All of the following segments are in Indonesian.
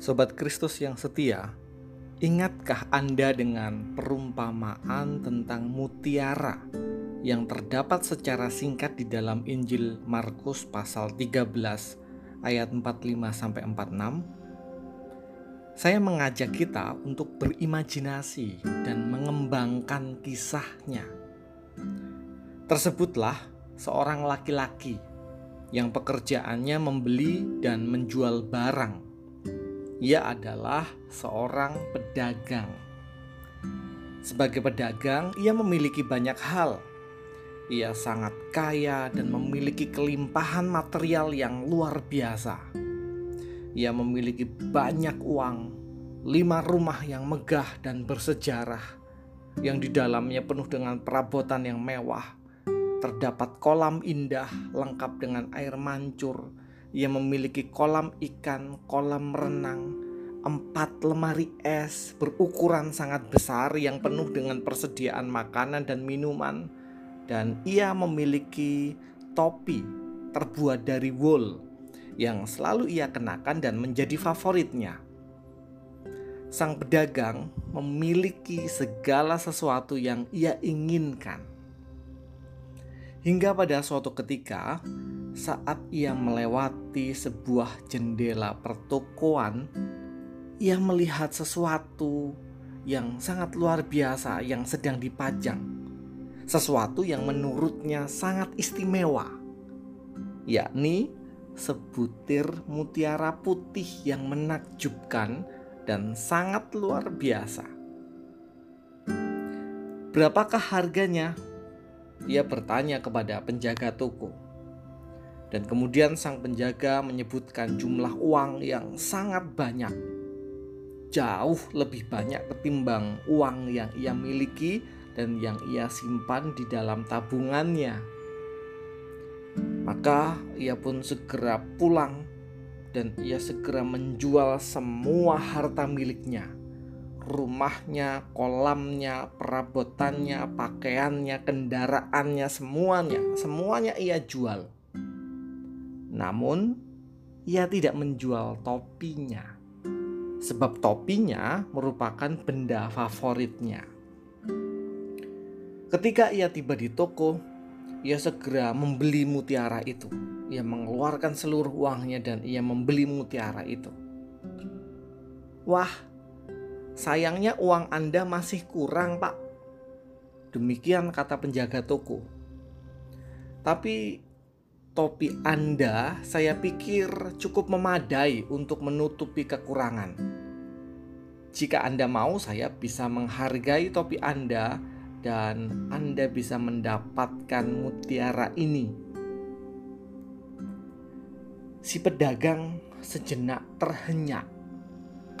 Sobat Kristus yang setia, ingatkah Anda dengan perumpamaan tentang mutiara yang terdapat secara singkat di dalam Injil Markus pasal 13 ayat 45 sampai 46? Saya mengajak kita untuk berimajinasi dan mengembangkan kisahnya. Tersebutlah seorang laki-laki yang pekerjaannya membeli dan menjual barang ia adalah seorang pedagang. Sebagai pedagang, ia memiliki banyak hal. Ia sangat kaya dan memiliki kelimpahan material yang luar biasa. Ia memiliki banyak uang, lima rumah yang megah dan bersejarah, yang di dalamnya penuh dengan perabotan yang mewah. Terdapat kolam indah lengkap dengan air mancur, ia memiliki kolam ikan, kolam renang, empat lemari es berukuran sangat besar yang penuh dengan persediaan makanan dan minuman. Dan ia memiliki topi terbuat dari wool yang selalu ia kenakan dan menjadi favoritnya. Sang pedagang memiliki segala sesuatu yang ia inginkan. Hingga pada suatu ketika, saat ia melewati sebuah jendela pertokoan, ia melihat sesuatu yang sangat luar biasa yang sedang dipajang. Sesuatu yang menurutnya sangat istimewa, yakni sebutir mutiara putih yang menakjubkan dan sangat luar biasa. Berapakah harganya? Ia bertanya kepada penjaga toko. Dan kemudian sang penjaga menyebutkan jumlah uang yang sangat banyak. Jauh lebih banyak ketimbang uang yang ia miliki dan yang ia simpan di dalam tabungannya. Maka ia pun segera pulang dan ia segera menjual semua harta miliknya. Rumahnya, kolamnya, perabotannya, pakaiannya, kendaraannya, semuanya, semuanya ia jual namun, ia tidak menjual topinya, sebab topinya merupakan benda favoritnya. Ketika ia tiba di toko, ia segera membeli mutiara itu. Ia mengeluarkan seluruh uangnya dan ia membeli mutiara itu. Wah, sayangnya uang Anda masih kurang, Pak. Demikian kata penjaga toko. Tapi topi Anda saya pikir cukup memadai untuk menutupi kekurangan. Jika Anda mau, saya bisa menghargai topi Anda dan Anda bisa mendapatkan mutiara ini. Si pedagang sejenak terhenyak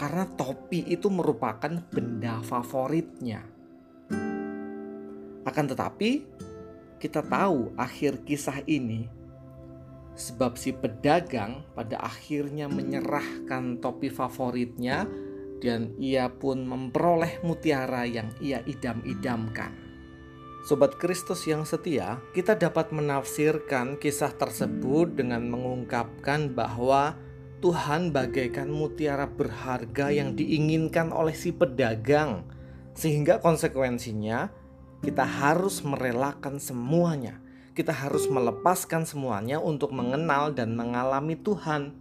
karena topi itu merupakan benda favoritnya. Akan tetapi, kita tahu akhir kisah ini sebab si pedagang pada akhirnya menyerahkan topi favoritnya dan ia pun memperoleh mutiara yang ia idam-idamkan. Sobat Kristus yang setia, kita dapat menafsirkan kisah tersebut dengan mengungkapkan bahwa Tuhan bagaikan mutiara berharga yang diinginkan oleh si pedagang, sehingga konsekuensinya kita harus merelakan semuanya kita harus melepaskan semuanya untuk mengenal dan mengalami Tuhan.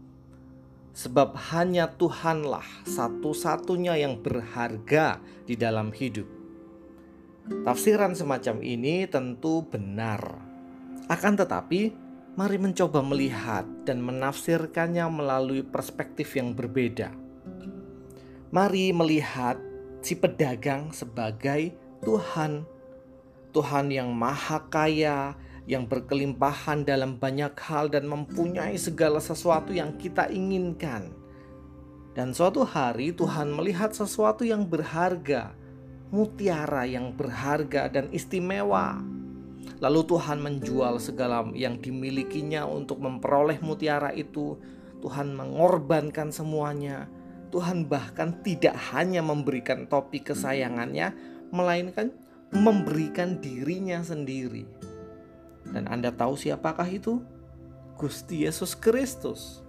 Sebab hanya Tuhanlah satu-satunya yang berharga di dalam hidup. Tafsiran semacam ini tentu benar. Akan tetapi, mari mencoba melihat dan menafsirkannya melalui perspektif yang berbeda. Mari melihat si pedagang sebagai Tuhan. Tuhan yang maha kaya, yang berkelimpahan dalam banyak hal dan mempunyai segala sesuatu yang kita inginkan. Dan suatu hari Tuhan melihat sesuatu yang berharga, mutiara yang berharga dan istimewa. Lalu Tuhan menjual segala yang dimilikinya untuk memperoleh mutiara itu. Tuhan mengorbankan semuanya. Tuhan bahkan tidak hanya memberikan topi kesayangannya, melainkan memberikan dirinya sendiri dan Anda tahu siapakah itu? Gusti Yesus Kristus.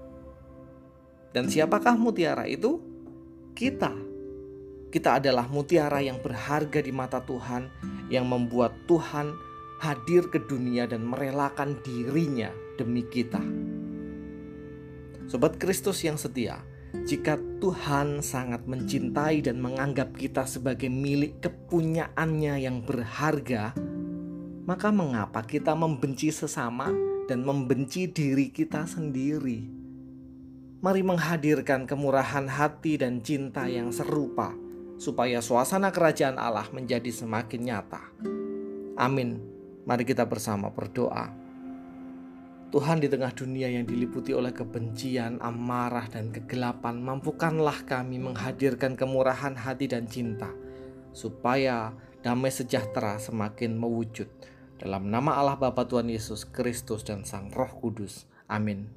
Dan siapakah mutiara itu? Kita. Kita adalah mutiara yang berharga di mata Tuhan, yang membuat Tuhan hadir ke dunia dan merelakan dirinya demi kita. Sobat Kristus yang setia, jika Tuhan sangat mencintai dan menganggap kita sebagai milik kepunyaannya yang berharga, maka mengapa kita membenci sesama dan membenci diri kita sendiri? Mari menghadirkan kemurahan hati dan cinta yang serupa, supaya suasana kerajaan Allah menjadi semakin nyata. Amin. Mari kita bersama berdoa. Tuhan di tengah dunia yang diliputi oleh kebencian, amarah, dan kegelapan, mampukanlah kami menghadirkan kemurahan hati dan cinta, supaya damai sejahtera semakin mewujud. Dalam nama Allah Bapa Tuhan Yesus Kristus dan Sang Roh Kudus. Amin.